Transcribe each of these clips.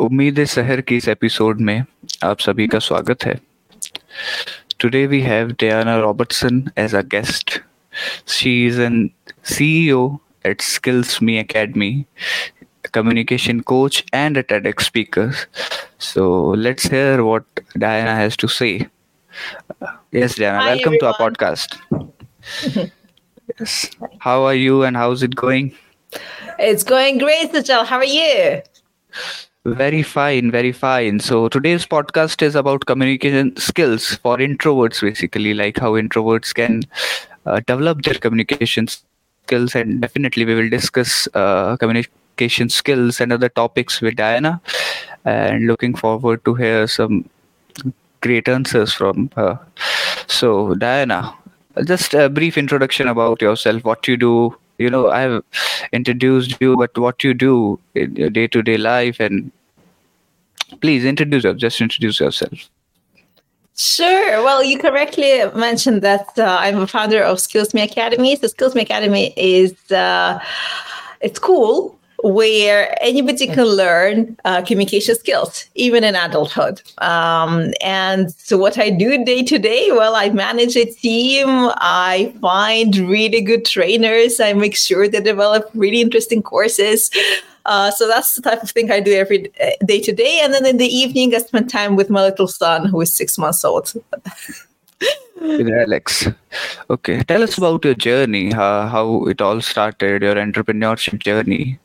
उम्मीद शहर की इस एपिसोड में आप सभी का स्वागत है today we have Diana Robertson as a guest she is an CEO at Skills Me Academy, communication coach, and a TEDx speaker. So let's hear what Diana has to say. Yes, Diana, welcome to our podcast. yes. How are you and how's it going? It's going great, Sujal. How are you? Very fine, very fine. So today's podcast is about communication skills for introverts, basically, like how introverts can uh, develop their communication skills. And definitely, we will discuss uh, communication skills and other topics with Diana. And looking forward to hear some great answers from her. So, Diana, just a brief introduction about yourself, what you do. You know, I've introduced you, but what you do in your day to day life, and please introduce yourself. Just introduce yourself. Sure. Well, you correctly mentioned that uh, I'm a founder of Skills Me Academy. So, Skills Me Academy is uh, it's cool where anybody can learn uh, communication skills, even in adulthood. Um, and so, what I do day to day, well, I manage a team. I find really good trainers. I make sure they develop really interesting courses. Uh, so that's the type of thing I do every day uh, to day. And then in the evening, I spend time with my little son, who is six months old. With Alex. Okay, tell us about your journey, how, how it all started, your entrepreneurship journey.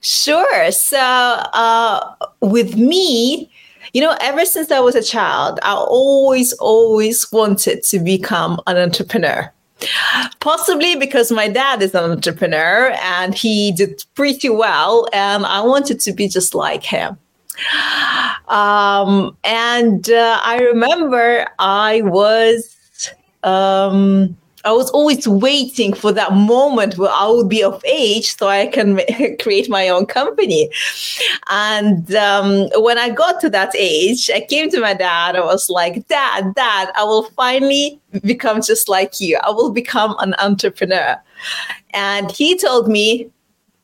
Sure. So uh, with me, you know, ever since I was a child, I always, always wanted to become an entrepreneur. Possibly because my dad is an entrepreneur and he did pretty well, and I wanted to be just like him. Um, and uh, I remember I was um, I was always waiting for that moment where I would be of age so I can create my own company. And um, when I got to that age, I came to my dad. I was like, Dad, Dad, I will finally become just like you. I will become an entrepreneur. And he told me,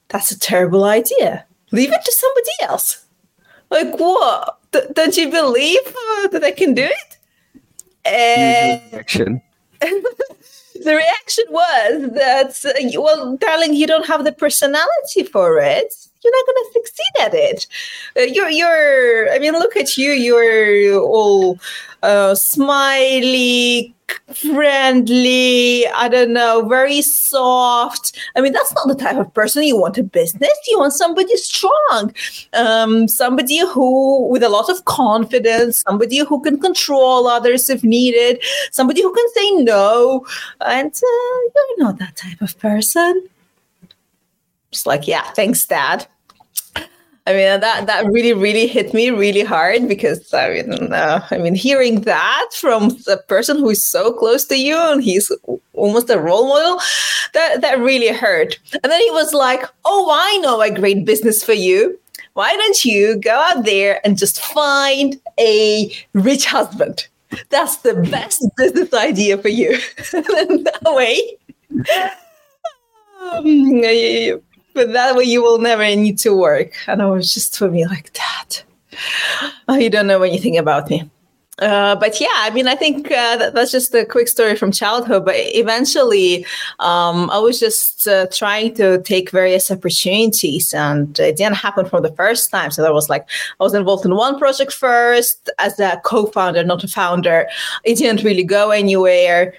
That's a terrible idea. Leave it to somebody else. Like, what? D- don't you believe uh, that I can do it? And Usual reaction. the reaction was that, uh, well, darling, you don't have the personality for it. You're not going to succeed at it. Uh, you're, you're. I mean, look at you. You're all uh, smiley, friendly. I don't know, very soft. I mean, that's not the type of person you want a business. You want somebody strong, um, somebody who, with a lot of confidence, somebody who can control others if needed, somebody who can say no. And uh, you're not that type of person. Just like, yeah, thanks, Dad. I mean that that really really hit me really hard because I mean uh, I mean hearing that from the person who is so close to you and he's almost a role model that that really hurt. And then he was like, "Oh, I know a great business for you. Why don't you go out there and just find a rich husband? That's the best business idea for you. and that way." um, but that way you will never need to work. And I was just for me like that. Oh, you don't know anything about me. Uh, but yeah, I mean, I think uh, that, that's just a quick story from childhood. But eventually, um, I was just uh, trying to take various opportunities, and it didn't happen from the first time. So that was like I was involved in one project first as a co-founder, not a founder. It didn't really go anywhere.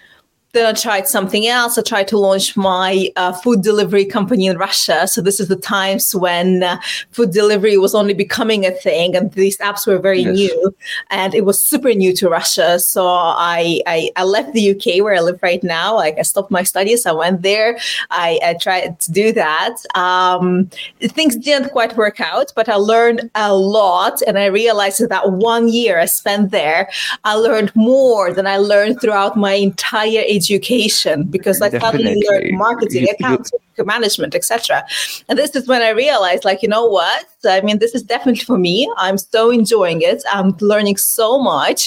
Then I tried something else. I tried to launch my uh, food delivery company in Russia. So this is the times when uh, food delivery was only becoming a thing, and these apps were very Yes. new, and it was super new to Russia. So I, I I left the UK where I live right now. Like I stopped my studies. I went there. I, I tried to do that. Um, things didn't quite work out, but I learned a lot, and I realized that that one year I spent there, I learned more than I learned throughout my entire education because I suddenly Definitely. learned marketing, You- you- accounting, management, etc. And this is when I realized, like, you know what? I mean, this is definitely for me. I'm so enjoying it. I'm learning so much,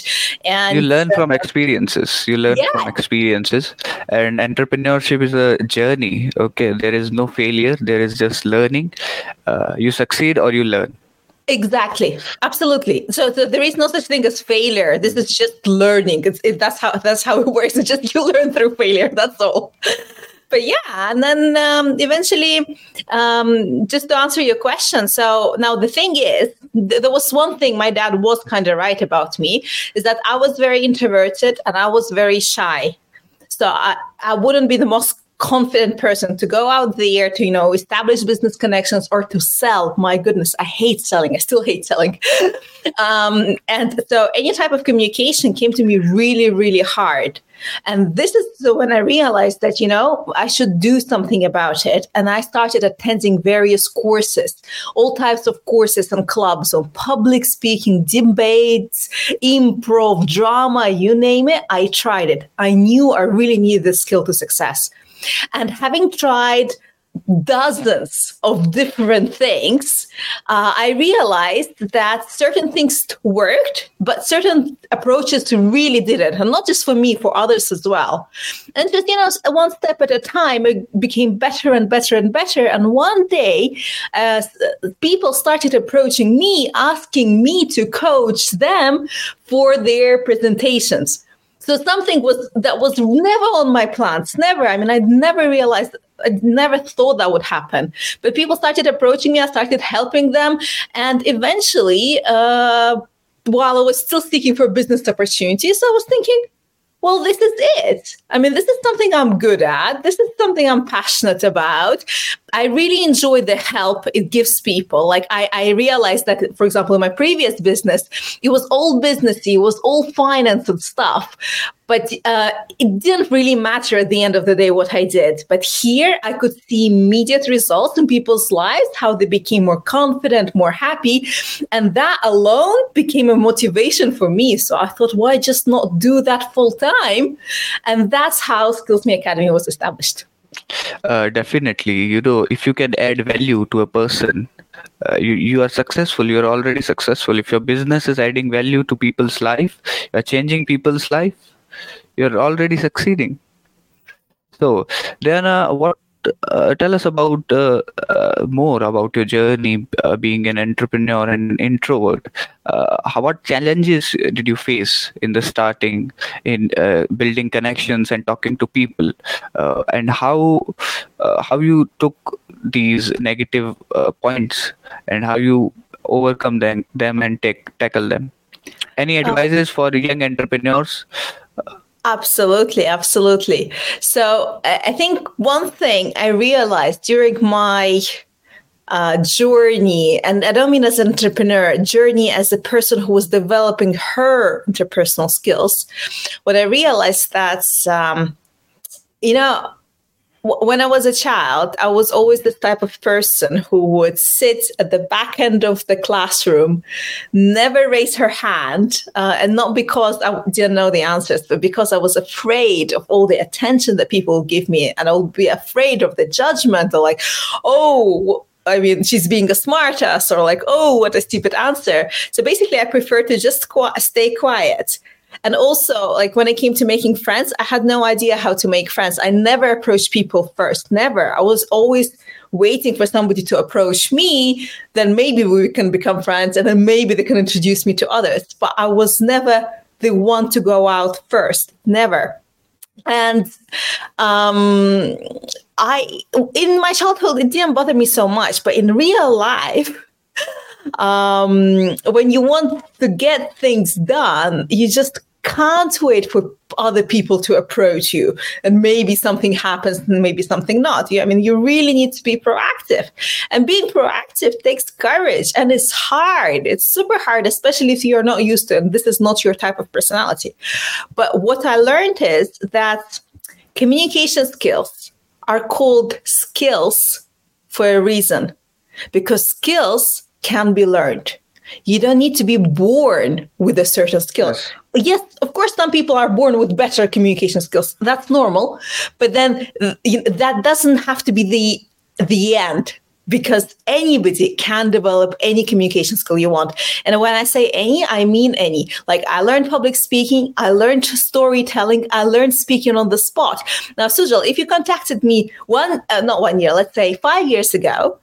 and you learn from experiences you learn Yeah. from experiences and entrepreneurship is a journey okay there is no failure there is just learning uh, you succeed or you learn Exactly. Absolutely. So, so, there is no such thing as failure. This is just learning. It's it, that's how that's how it works. It's just you learn through failure. That's all. But yeah, and then um, eventually, um, just to answer your question. So now the thing is, th- there was one thing my dad was kind of right about me is that I was very introverted and I was very shy. So I, I wouldn't be the most confident person to go out there to you know establish business connections or to sell. My goodness i hate selling. I still hate selling. Um, and so any type of communication came to me really really hard. And this is so when i realized that you know i should do something about it. And i started attending various courses all types of courses and clubs on public speaking debates improv drama you name it. I tried it. I knew i really needed the skill to success and having tried dozens of different things, uh, I realized that certain things worked, but certain approaches really didn't. And not just for me, for others as well. And just, you know, one step at a time, it became better and better and better. And one day, uh, people started approaching me, asking me to coach them for their presentations. So something was that was never on my plans. Never. I mean, I never realized I never thought that would happen. But people started approaching me, I started helping them. And eventually, uh, while I was still seeking for business opportunities, I was thinking, well, this is it. I mean, this is something I'm good at. This is something I'm passionate about. I really enjoy the help it gives people. Like I, I realized that, for example, in my previous business, it was all businessy, it was all finance and stuff but uh, it didn't really matter at the end of the day what I did. But here I could see immediate results in people's lives, how they became more confident, more happy. And that alone became a motivation for me. So I thought, why just not do that full time? And that's how Skills Me Academy was established. Uh, definitely. You know, if you can add value to a person, uh, you, you are successful you're already successful if your business is adding value to people's life you're changing people's life you're already succeeding so Diana, what uh, tell us about uh, uh, more about your journey uh, being an entrepreneur and introvert. Uh, how, what challenges did you face in the starting in uh, building connections and talking to people? And how how you took these negative points and how you overcome them, them and take tackle them? Any advices for young entrepreneurs Absolutely, absolutely. So I think one thing I realized during my uh, journey, and I don't mean as an entrepreneur, journey as a person who was developing her interpersonal skills, what I realized that's, um, you know, when I was a child, I was always the type of person who would sit at the back end of the classroom, never raise her hand, uh, and not because I didn't know the answers, but because I was afraid of all the attention that people would give me, and I would be afraid of the judgment, or like, oh. I mean, she's being a smartass, or like, oh, what a stupid answer. So basically, I prefer to just qu- stay quiet and also, like when it came to making friends, I had no idea how to make friends. I never approached people first, never. I was always waiting for somebody to approach me, then maybe we can become friends, and then maybe they can introduce me to others. But I was never the one to go out first, never. And um, I, in my childhood, it didn't bother me so much, but in real life, um, when you want to get things done, you just can't wait for other people to approach you. And maybe something happens and maybe something not. I mean you really need to be proactive. And being proactive takes courage and it's hard. It's super hard especially if you're not used to it. And this is not your type of personality. But what i learned is that communication skills are called skills for a reason because skills can be learned. You don't need to be born with a certain skill. Yes. yes. of course, some people are born with better communication skills. That's normal, but then that doesn't have to be the the end because anybody can develop any communication skill you want. And when I say any, I mean any. Like I learned public speaking, I learned storytelling, I learned speaking on the spot. Now, Sujal, if you contacted me one, uh, not one year, let's say five years ago,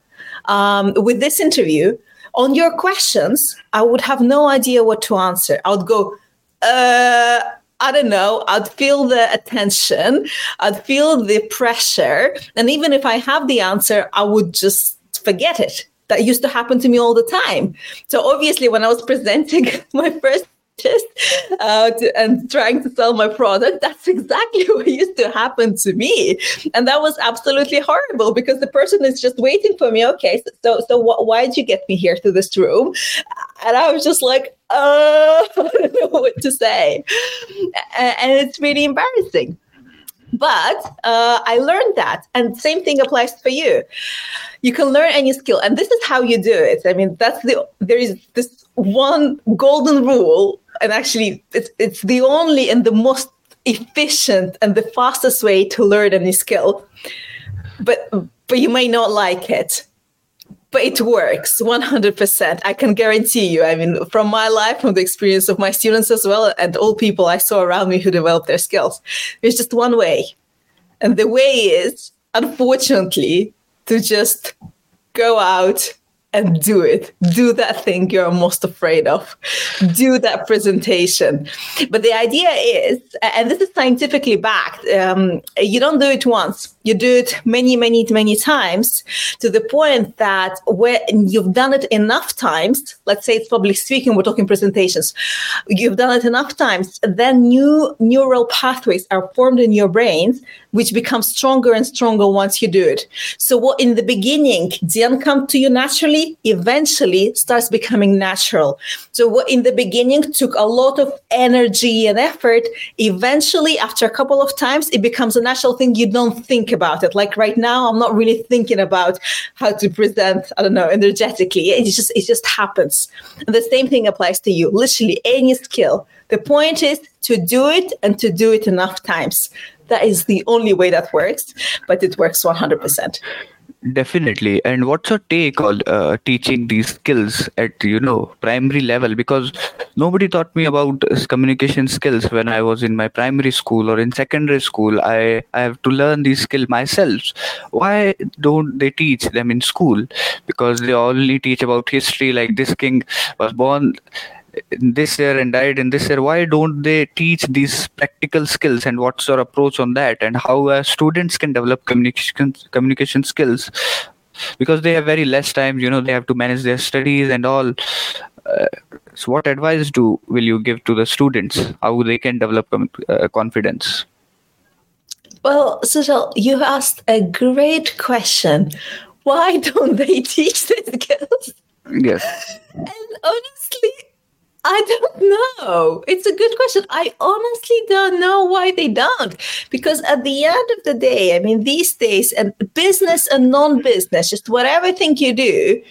um, with this interview, on your questions, I would have no idea what to answer. I would go, uh, I don't know, I'd feel the attention, I'd feel the pressure. And even if I have the answer, I would just forget it. That used to happen to me all the time. So obviously, when I was presenting my first just uh, to, and trying to sell my product. That's exactly what used to happen to me, and that was absolutely horrible because the person is just waiting for me. Okay, so so, so wh- why did you get me here to this room? And I was just like, oh, I don't know what to say, and it's really embarrassing. But uh, I learned that, and same thing applies for you. You can learn any skill, and this is how you do it. I mean, that's the there is this one golden rule and actually it's it's the only and the most efficient and the fastest way to learn any skill. But but you may not like it but it works 100% i can guarantee you. I mean from my life from the experience of my students as well and all people i saw around me who developed their skills there's just one way. And the way is unfortunately to just go out and do it. Do that thing you're most afraid of. Do that presentation. But the idea is, and this is scientifically backed, um, you don't do it once. You do it many, many, many times to the point that when you've done it enough times, let's say it's public speaking, we're talking presentations, you've done it enough times, then new neural pathways are formed in your brains, which becomes stronger and stronger once you do it. So what in the beginning didn't come to you naturally, eventually starts becoming natural. So what in the beginning took a lot of energy and effort, eventually after a couple of times, it becomes a natural thing. You don't think about it. Like right now, I'm not really thinking about how to present, I don't know, energetically. It just, it just happens. And the same thing applies to you. Literally any skill. The point is to do it and to do it enough times. That is the only way that works, but it works 100%. Definitely. And what's your take on uh, teaching these skills at you know primary level? Because nobody taught me about communication skills when I was in my primary school or in secondary school. I I have to learn these skills myself. Why don't they teach them in school? Because they only teach about history, like this king was born this year and died in this year why don't they teach these practical skills and what's your approach on that? And how uh, students can develop communication communication skills? Because they have very less time you know they have to manage their studies and all. Uh, so what advice do will you give to the students? How they can develop uh, confidence? Well Sujal, you asked a great question. Why don't they teach these skills? Yes. And honestly I don't know. It's a good question. I honestly don't know why they don't. Because at the end of the day, I mean, these days, and business and non business, just whatever thing you do,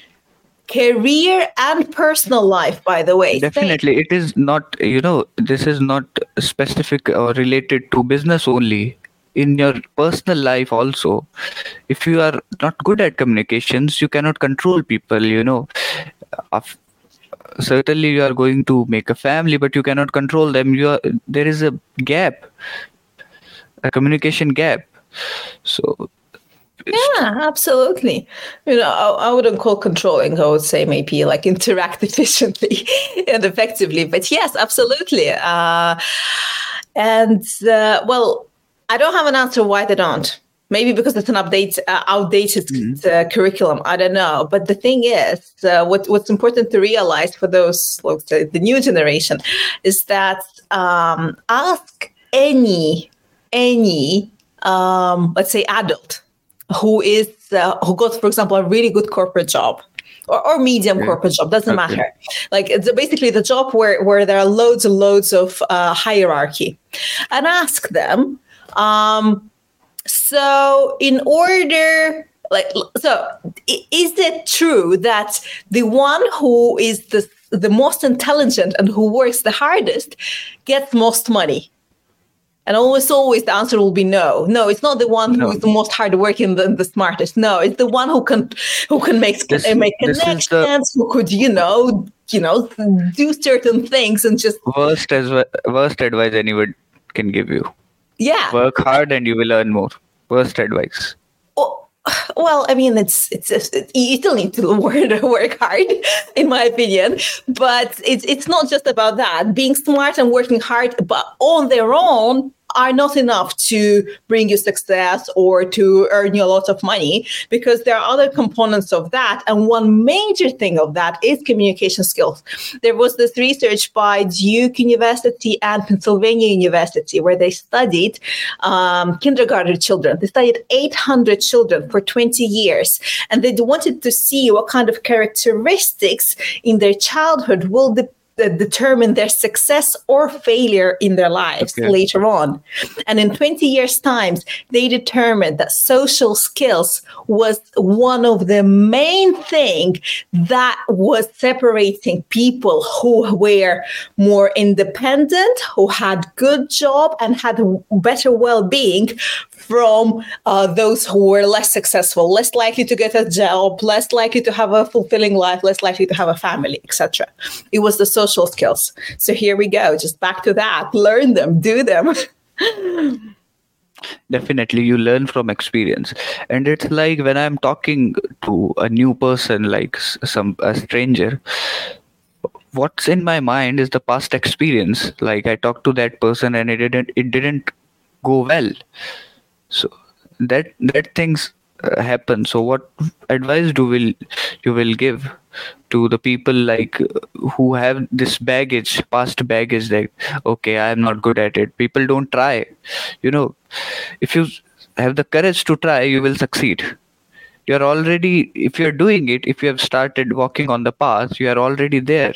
career and personal life, by the way. Definitely. It is not, you know, this is not specific or related to business only in your personal life also if you are not good at communications you cannot control people you know certainly you are going to make a family but you cannot control them. You are there is a gap a communication gap. So yeah absolutely. You know I, I, wouldn't call controlling i would say maybe like interact efficiently and effectively but yes absolutely. Uh, and uh, well i don't have an answer why they don't maybe because it's an update, uh, outdated mm-hmm. uh, curriculum. I don't know. But the thing is, uh, what, what's important to realize for those, let's say, the new generation, is that um, ask any any um, let's say adult who is uh, who got, for example, a really good corporate job. Or, or medium corporate job doesn't okay. matter like it's basically the job where, where there are loads and loads of uh, hierarchy and ask them um, so, in order, like, so is it true that the one who is the the most intelligent and who works the hardest gets most money? And almost always the answer will be no. No, it's not the one no. who is the most hardworking and the, the smartest. No, it's the one who can who can make this, make connections, the, who could you know you know do certain things and just worst as worst advice anyone can give you yeah work hard and you will earn more worst advice oh, well, I mean, it's it's, it's you still need to work, work hard, in my opinion. But it's it's not just about that. Being smart and working hard, but on their own, are not enough to bring you success or to earn you a lot of money because there are other components of that. And one major thing of that is communication skills. There was this research by Duke University and Pennsylvania University where they studied um, kindergarten children. They studied 800 children for 20 years and they wanted to see what kind of characteristics in their childhood will depend determine their success or failure in their lives okay. later on. And in 20 years' times, they determined that social skills was one of the main thing that was separating people who were more independent, who had good job and had better well-being from uh, those who were less successful, less likely to get a job, less likely to have a fulfilling life, less likely to have a family, etc. It was the social skills. So here we go, just back to that. Learn them, do them. definitely you learn from experience and it's like when i'm talking to a new person like some a stranger what's in my mind is the past experience like i talked to that person and it didn't it didn't go well so that that things happen. So what advice do will you will give to the people like who have this baggage past baggage that okay i am not good at it. People don't try. You know if you have the courage to try you will succeed. You're already if you're doing it if you have started walking on the path you are already there.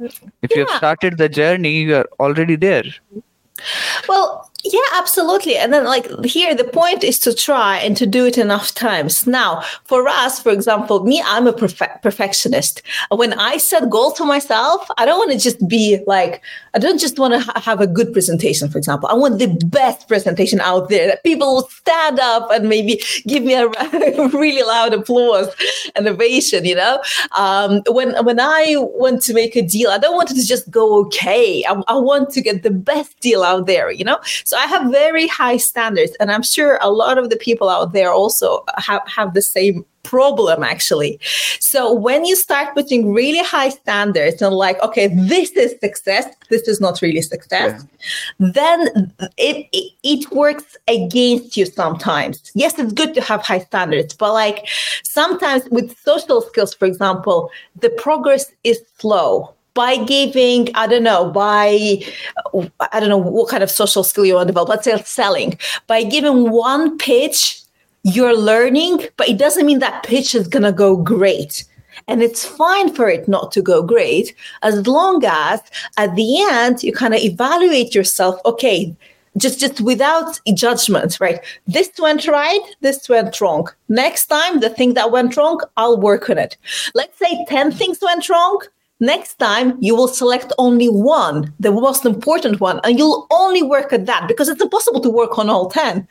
If yeah. you have started the journey you are already there. Well yeah, absolutely. And then, like, here, the point is to try and to do it enough times. Now, for us, for example, me, I'm a perfe- perfectionist. When I set goals to myself, I don't want to just be like, I don't just want to ha- have a good presentation, for example. I want the best presentation out there that people will stand up and maybe give me a really loud applause and ovation, you know? Um, when, when I want to make a deal, I don't want it to just go okay. I, I want to get the best deal out there, you know? So so I have very high standards, and I'm sure a lot of the people out there also have, have the same problem actually. So when you start putting really high standards and like, okay, this is success, this is not really success, yeah. then it, it, it works against you sometimes. Yes, it's good to have high standards, but like sometimes with social skills, for example, the progress is slow by giving, I don't know, by, I don't know what kind of social skill you want to develop, let's say selling, by giving one pitch, you're learning, but it doesn't mean that pitch is going to go great. And it's fine for it not to go great as long as at the end you kind of evaluate yourself. Okay, just just without judgment right this went right this went wrong next time the thing that went wrong i'll work on it let's say 10 things went wrong Next time, you will select only one, the most important one, and you'll only work at that because it's impossible to work on all 10.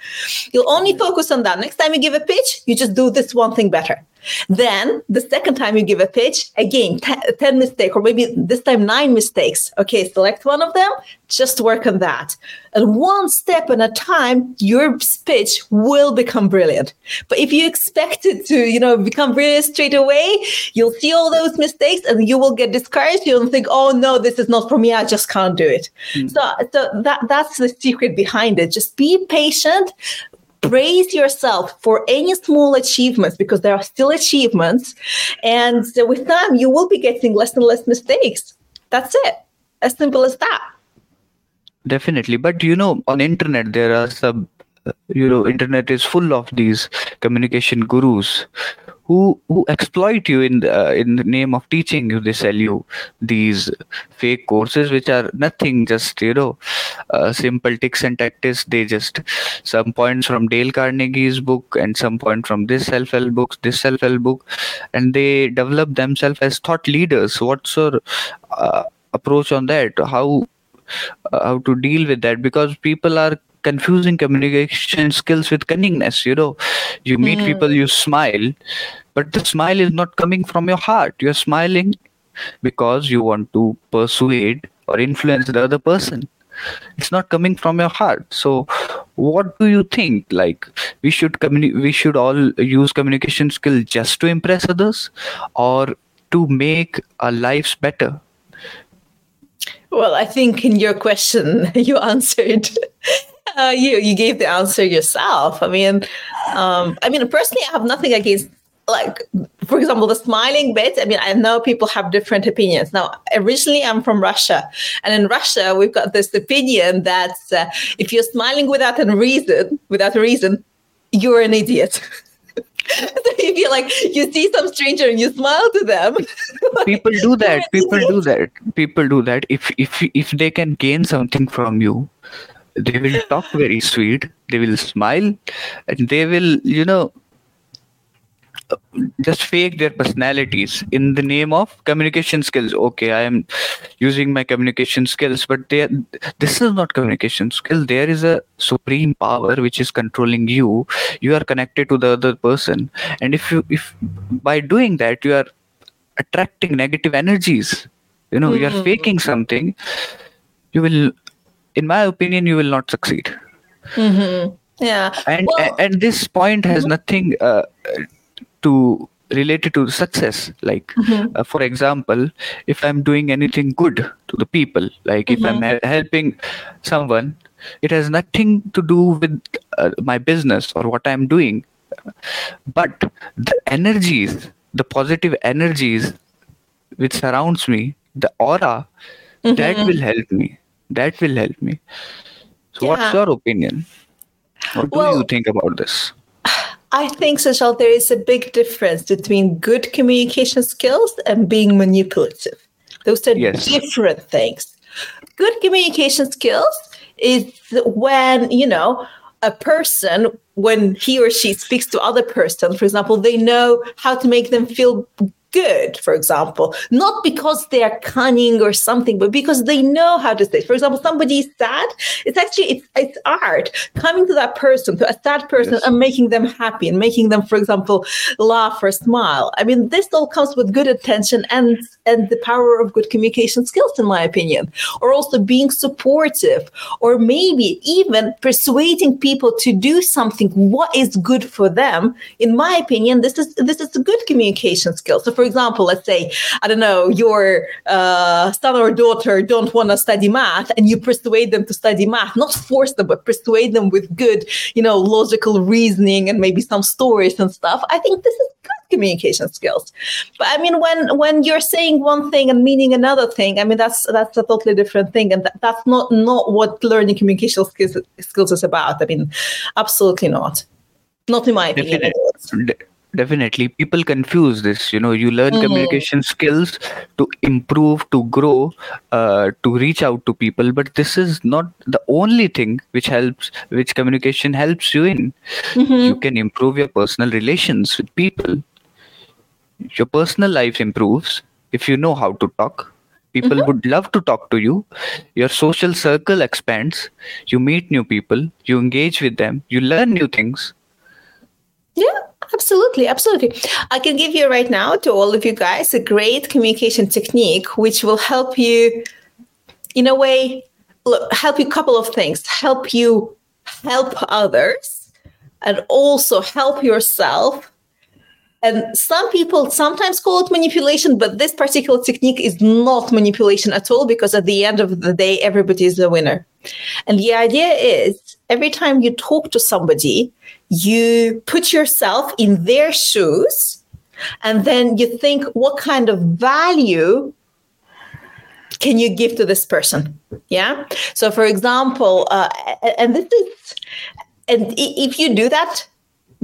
You'll only focus on that. Next time you give a pitch, you just do this one thing better. Then the second time you give a pitch, again, t- 10 mistakes, or maybe this time nine mistakes. Okay, select one of them, just work on that. And one step at a time, your pitch will become brilliant. But if you expect it to, you know, become brilliant straight away, you'll see all those mistakes and you will get discouraged. You'll think, oh no, this is not for me. I just can't do it. Mm. So, so that, that's the secret behind it. Just be patient, praise yourself for any small achievements because there are still achievements. And with time you will be getting less and less mistakes. That's it. As simple as that. Definitely. But you know on internet there are some uh, you know internet is full of these communication gurus who who exploit you in the, uh, in the name of teaching you they sell you these fake courses which are nothing just you know uh, simple ticks and tactics. They just some points from dale carnegie's book and some point from this self-help books this self-help book and they develop themselves as thought leaders. What's your uh, approach on that? How uh, how to deal with that? Because people are confusing communication skills with cunningness you know. You meet mm. people you smile but the smile is not coming from your heart. You're smiling because you want to persuade or influence the other person. It's not coming from your heart. So what do you think? Like we should communi- we should all use communication skill just to impress others or to make our lives better well i think in your question you answered uh, you you gave the answer yourself. I mean um, i mean personally i have nothing against like for example the smiling bit. I mean i know people have different opinions. Now originally i'm from russia and in russia we've got this opinion that uh, if you're smiling without a reason without a reason you're an idiot so you feel like you see some stranger and you smile to them. People do that. People do that. People do that. If if if they can gain something from you they will talk very sweet. They will smile and they will you know just fake their personalities in the name of communication skills. Okay i am using my communication skills but they this is not communication skill. There is a supreme power which is controlling you. You are connected to the other person. And if you if by doing that you are attracting negative energies. You know mm-hmm. you are mm-hmm. faking something. You will in my opinion you will not succeed. Mm-hmm. yeah. And well, and this point has nothing uh, to related to success like mm-hmm. uh, for example if i'm doing anything good to the people like mm-hmm. if i'm mm-hmm. helping someone it has nothing to do with uh, my business or what i'm doing but the energies the positive energies which surrounds me the aura mm-hmm. that will help me that will help me so yeah. what's your opinion what do well, you think about this I think, Sujal, there is a big difference between good communication skills and being manipulative. Those are yes. different things. Good communication skills is when, you know, a person when he or she speaks to other person for example they know how to make them feel good, for example, not because they are cunning or something, but because they know how to say. For example, somebody is sad. It's actually it's, it's art coming to that person, to a sad person, yes. and making them happy and making them, for example, laugh or smile. I mean, this all comes with good attention and and the power of good communication skills, in my opinion, or also being supportive, or maybe even persuading people to do something what is good for them. In my opinion, this is this is a good communication skill. So, for for example, let's say, I don't know, your uh, son or daughter don't want to study math and you persuade them to study math, not force them, but persuade them with good, you know, logical reasoning and maybe some stories and stuff. I think this is good communication skills. But I mean, when when you're saying one thing and meaning another thing, I mean that's that's a totally different thing, and that's not not what learning communication skills skills is about. I mean, absolutely not. Not in my opinion. Definitely. People confuse this you know you learn mm-hmm. communication skills to improve to grow uh, to reach out to people but this is not the only thing which helps which communication helps you in. Mm-hmm. you can improve your personal relations with people. Your personal life improves if you know how to talk. People mm-hmm. would love to talk to you. Your social circle expands. You meet new people. You engage with them. You learn new things yeah Absolutely, absolutely. I can give you right now to all of you guys a great communication technique which will help you, in a way, look, help you a couple of things. Help you help others and also help yourself. And some people sometimes call it manipulation, but this particular technique is not manipulation at all because at the end of the day, everybody is the winner. And the idea is every time you talk to somebody, you put yourself in their shoes and then you think what kind of value can you give to this person? Yeah? So for example uh, and this is and if you do that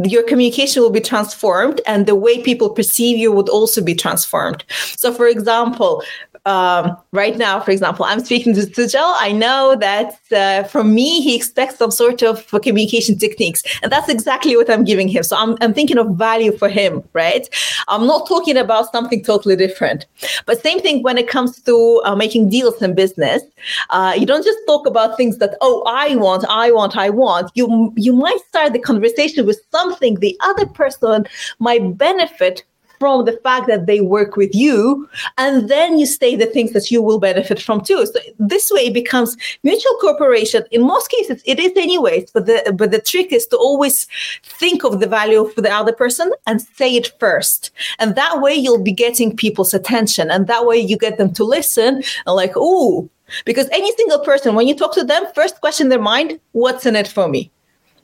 your communication will be transformed and the way people perceive you would also be transformed. So for example um, right now, for example, I'm speaking to Sujal. I know that uh, from me, he expects some sort of communication techniques. And that's exactly what I'm giving him. So I'm, I'm thinking of value for him, right? I'm not talking about something totally different. But same thing when it comes to uh, making deals in business. Uh, you don't just talk about things that, oh, I want, I want, I want. You, you might start the conversation with something the other person might benefit from the fact that they work with you and then you say the things that you will benefit from too. So this way it becomes mutual cooperation. In most cases it is anyways but the but the trick is to always think of the value for the other person and say it first. And that way you'll be getting people's attention and that way you get them to listen and like oh because any single person when you talk to them first question their mind what's in it for me?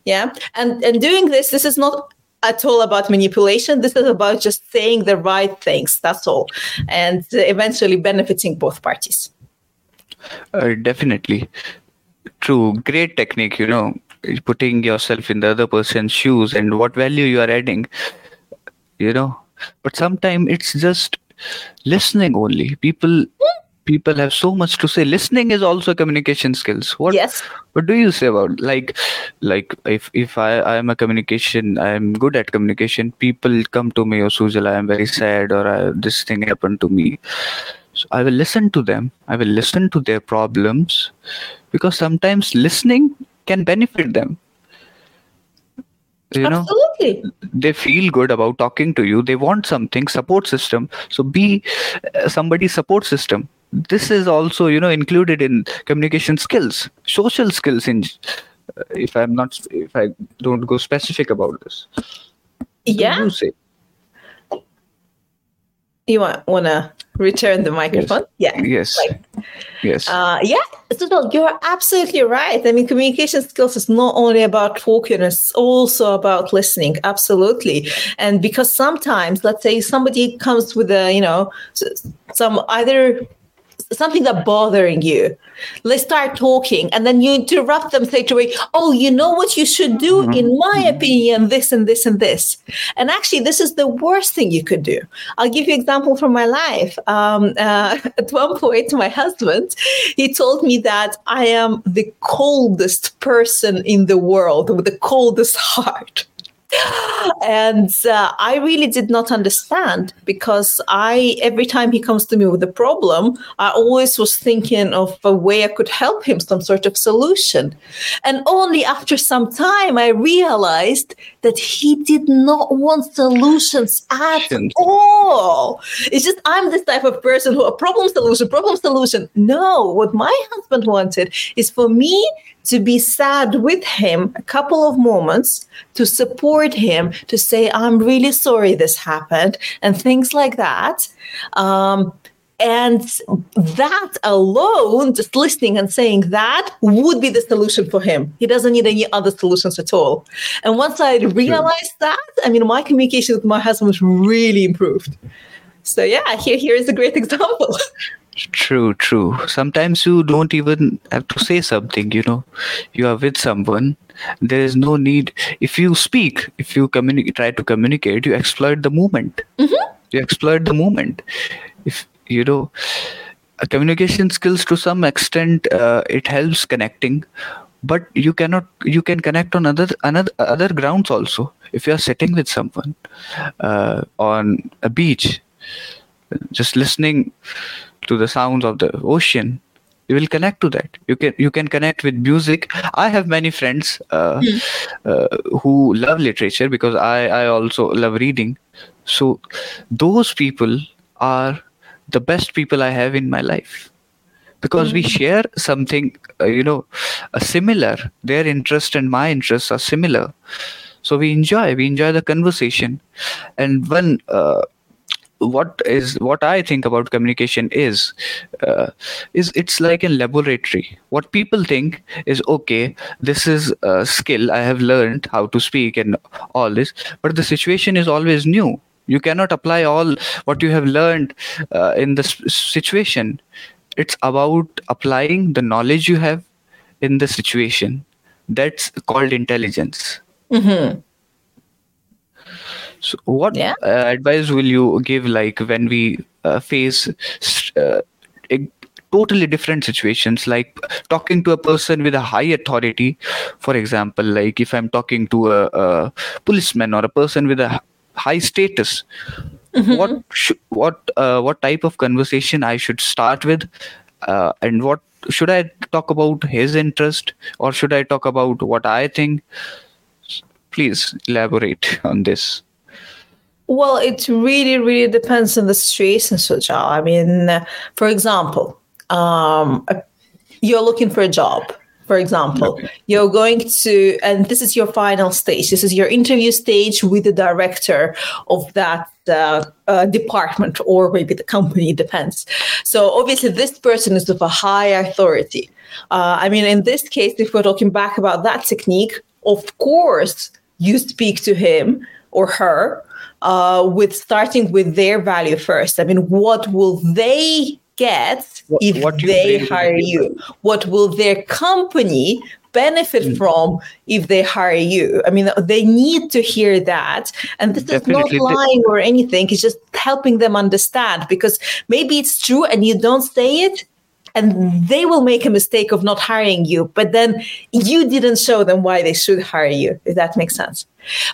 Yeah? And and doing this this is not at all about manipulation. This is about just saying the right things that's all and eventually benefiting both parties. Uh, definitely. True. Great technique you know putting yourself in the other person's shoes and what value you are adding you know. But sometimes it's just listening only. People people have so much to say. Listening is also communication skills. What yes. what do you say about like like if if i i am a communication i am good at communication people come to me or oh, sujal i am very sad or this thing happened to me. So i will listen to them. I will listen to their problems because sometimes listening can benefit them. You know? Absolutely. They feel good about talking to you. They want something support system. So be uh, somebody's support system this is also you know included in communication skills social skills in uh, if i'm not if i don't go specific about this. Yeah you say? You want want to return the microphone? Yes. yeah. Yes. Like, yes. uh, yeah. So no, you're absolutely right. I mean communication skills is not only about talking it's also about listening. Absolutely. And because sometimes let's say somebody comes with a you know some either something that bothering you. Let's start talking and then you interrupt them say to me oh you know what you should do? Mm-hmm. in my opinion this and this and this. And actually this is the worst thing you could do. I'll give you an example from my life. Um, uh, at one point my husband he told me that i am the coldest person in the world with the coldest heart and uh, I really did not understand because I every time he comes to me with a problem, I always was thinking of a way I could help him, some sort of solution. And only after some time I realized that he did not want solutions at all. It's just I'm this type of person who a problem solution, problem solution. No, what my husband wanted is for me to be sad with him a couple of moments, to support him, to say, I'm really sorry this happened, and things like that. Um, and that alone, just listening and saying that would be the solution for him. He doesn't need any other solutions at all. And once I realized that, I mean, my communication with my husband was really improved. So yeah, here here is a great example. True, true. Sometimes you don't even have to say something, you know. You are with someone. There is no need. If you speak, if you communicate, try to communicate, you exploit the moment. Mm-hmm. You exploit the moment. If, you know, communication skills to some extent, uh, it helps connecting. But you cannot, you can connect on other, another, other grounds also. If you are sitting with someone uh, on a beach, just listening to the sounds of the ocean you will connect to that you can you can connect with music i have many friends uh, mm. uh, who love literature because i i also love reading so those people are the best people i have in my life because mm. we hmm. share something uh, you know similar their interest and my interests are similar so we enjoy we enjoy the conversation and when uh, what is what i think about communication is uh, is it's like a laboratory. What people think is okay this is a skill i have learned how to speak and all this but the situation is always new. You cannot apply all what you have learned uh, in this situation. It's about applying the knowledge you have in the situation. That's called intelligence. Mm-hmm. So, what yeah. uh, advice will you give, like when we uh, face uh, totally different situations, like talking to a person with a high authority, for example, like if I'm talking to a, a policeman or a person with a high status, mm-hmm. what sh- what uh, what type of conversation I should start with, uh, and what should I talk about his interest or should I talk about what I think? Please elaborate on this. Well, it really, really depends on the situation, Sujal. I mean, for example, um, you're looking for a job for example. You're going to and this is your final stage. This is your interview stage with the director of that uh, uh, department or maybe the company depends. So obviously this person is of a high authority. Uh, i mean in this case if we're talking back about that technique of course you speak to him or her uh, with starting with their value first i mean what will they get what, if what they hire you? What will their company benefit mm. from if they hire you? I mean, they need to hear that. And this Definitely. is not lying or anything, it's just helping them understand because maybe it's true and you don't say it and they will make a mistake of not hiring you but then you didn't show them why they should hire you if that makes sense.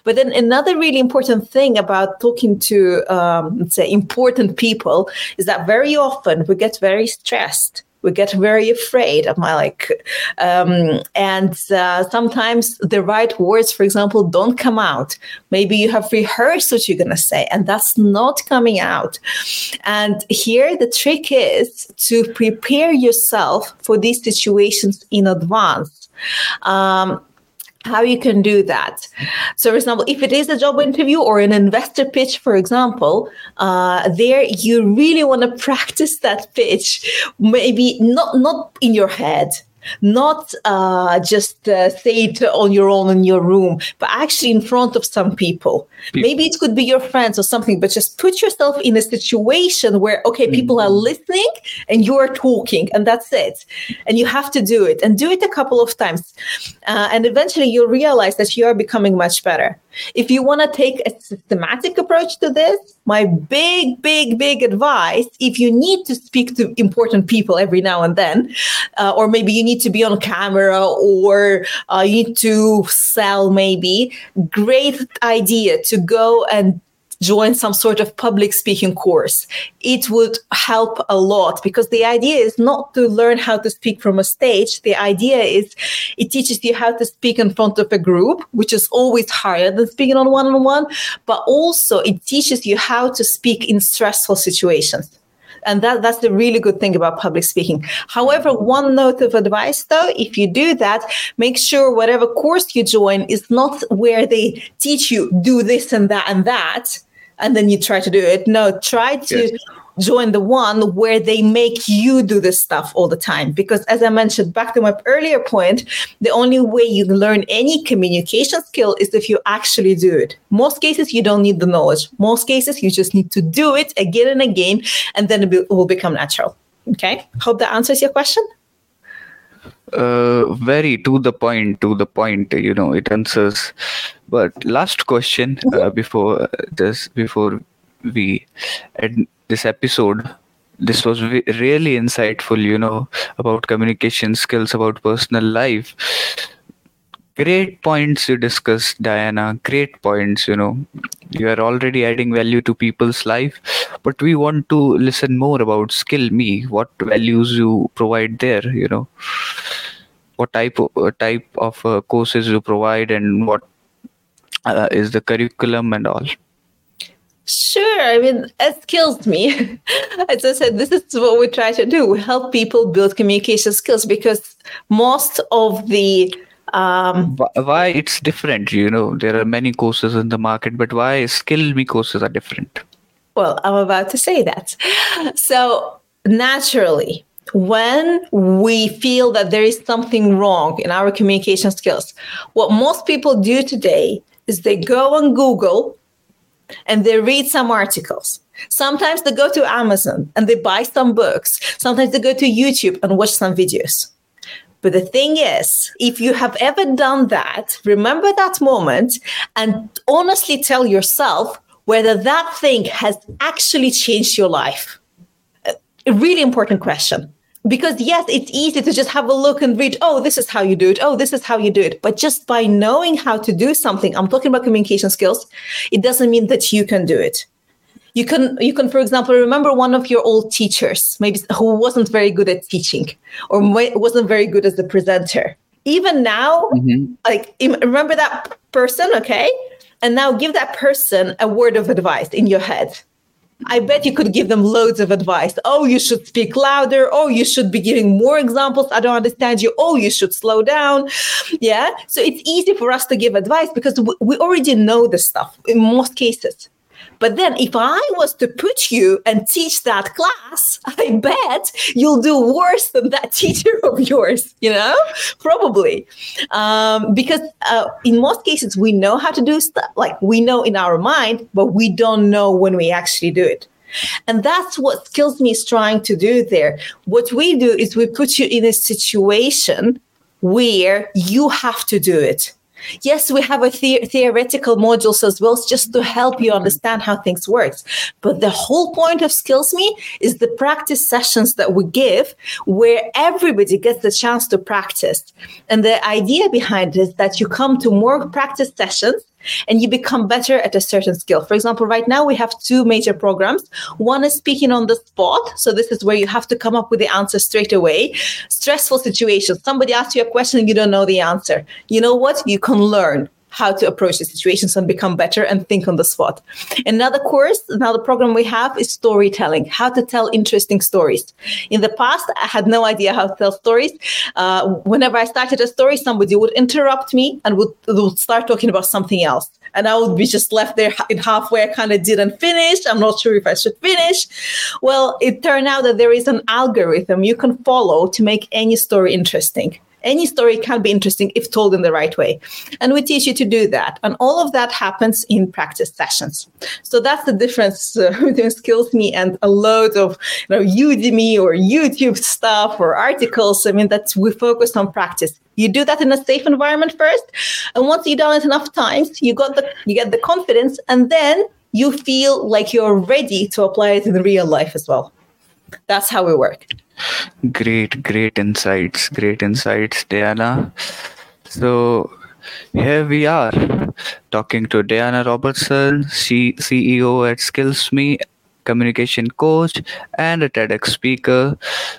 But then another really important thing about talking to um, let's say important people is that very often we get very stressed we get very afraid of my like um, and uh, sometimes the right words for example don't come out. Maybe you have rehearsed what you're going to say and that's not coming out. And here the trick is to prepare yourself for these situations in advance. Um, how you can do that. So, for example, if it is a job interview or an investor pitch, for example, uh, there you really want to practice that pitch, maybe not not in your head, not uh, just uh, say it on your own in your room, but actually in front of some people. people. Maybe it could be your friends or something, but just put yourself in a situation where, okay, mm-hmm. people are listening and you are talking, and that's it. And you have to do it and do it a couple of times. Uh, and eventually you'll realize that you are becoming much better. If you want to take a systematic approach to this, my big, big, big advice if you need to speak to important people every now and then, uh, or maybe you need to be on camera or uh, you need to sell, maybe, great idea to go and join some sort of public speaking course. It would help a lot because the idea is not to learn how to speak from a stage. The idea is it teaches you how to speak in front of a group, which is always higher than speaking on one on one, but also it teaches you how to speak in stressful situations and that that's the really good thing about public speaking however one note of advice though if you do that make sure whatever course you join is not where they teach you do this and that and that and then you try to do it. No, try to yes. join the one where they make you do this stuff all the time. Because as I mentioned back to my earlier point, the only way you learn any communication skill is if you actually do it. Most cases, you don't need the knowledge. Most cases, you just need to do it again and again, and then it will become natural. Okay. Hope that answers your question uh, very to the point to the point you know it answers. But last question uh, before this before we end this episode this was really insightful you know about communication skills about personal life. Great points you discussed diana. Great points you know. You are already adding value to people's life but we want to listen more about skill me what values you provide there you know what type of uh, type of uh, courses you provide and what uh, is the curriculum and all Sure. I mean, it kills me. As I said, this is what we try to do. We help people build communication skills because most of the um, why it's different you know there are many courses in the market but why skill me courses are different well i'm about to say that so naturally when we feel that there is something wrong in our communication skills, what most people do today is they go on Google and they read some articles. Sometimes they go to Amazon and they buy some books. Sometimes they go to YouTube and watch some videos. But the thing is, if you have ever done that, remember that moment and honestly tell yourself whether that thing has actually changed your life. A really important question because yes it's easy to just have a look and read oh this is how you do it. Oh this is how you do it. But just by knowing how to do something i'm talking about communication skills it doesn't mean that you can do it. You can you can for example remember one of your old teachers maybe who wasn't very good at teaching or wasn't very good as a presenter. Even now mm-hmm. like remember that person okay? And now give that person a word of advice in your head. I bet you could give them loads of advice. Oh, you should speak louder. Oh, you should be giving more examples. I don't understand you. Oh, you should slow down. Yeah. So it's easy for us to give advice because we already know the stuff in most cases. But then if I was to put you and teach that class, I bet you'll do worse than that teacher of yours, you know, probably. Um, because uh, in most cases, we know how to do stuff, like we know in our mind, but we don't know when we actually do it. And that's what Skills Me is trying to do there. What we do is we put you in a situation where you have to do it Yes, we have a the- theoretical modules as well, just to help you understand how things work. But the whole point of Skills Me is the practice sessions that we give, where everybody gets the chance to practice. And the idea behind it is that you come to more practice sessions and you become better at a certain skill. For example, right now we have two major programs. One is speaking on the spot. So this is where you have to come up with the answer straight away. Stressful situations. Somebody asks you a question and you don't know the answer. You know what? You can learn how to approach the situations and become better and think on the spot. Another course, another program we have is storytelling, how to tell interesting stories. In the past, I had no idea how to tell stories. Uh, whenever I started a story, somebody would interrupt me and would, would start talking about something else. And I would be just left there in halfway. I kind of didn't finish. I'm not sure if I should finish. Well, it turned out that there is an algorithm you can follow to make any story interesting any story can be interesting if told in the right way. And we teach you to do that. And all of that happens in practice sessions. So that's the difference uh, between Skills Me and a load of you know, Udemy or YouTube stuff or articles. I mean, that we focus on practice. You do that in a safe environment first. And once you've done it enough times, you got the you get the confidence and then you feel like you're ready to apply it in real life as well That's how we work. Great, great insights. Great insights, Diana. So here we are talking to Diana Robertson, C- CEO at SkillsMe, communication coach, and a TEDx speaker.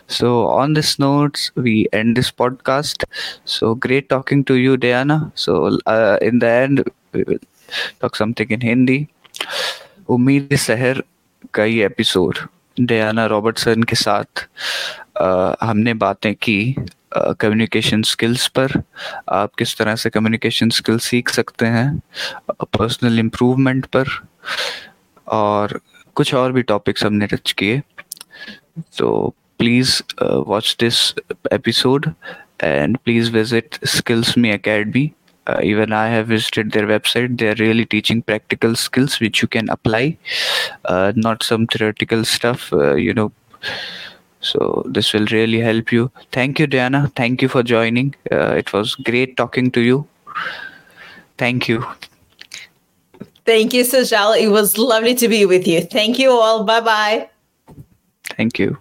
So on this note, we end this podcast. So great talking to you, Diana. So uh, in the end, we will talk something in Hindi. उम्मीद है शहर का ये episode Diana Robertson के साथ आ, हमने बातें की कम्युनिकेशन स्किल्स पर। आप किस तरह से कम्युनिकेशन स्किल सीख सकते हैं पर्सनल इम्प्रूवमेंट पर और कुछ और भी टॉपिक्स हमने टच किए। तो please watch this episode and please visit Skills Me academy uh, even i have visited their website. They're really teaching practical skills which you can apply uh, not some theoretical stuff uh, you know. So this will really help you. Thank you diana. Thank you for joining. Uh, it was great talking to you. Thank you. Thank you Sujal. it was lovely to be with you. Thank you all. Bye bye thank you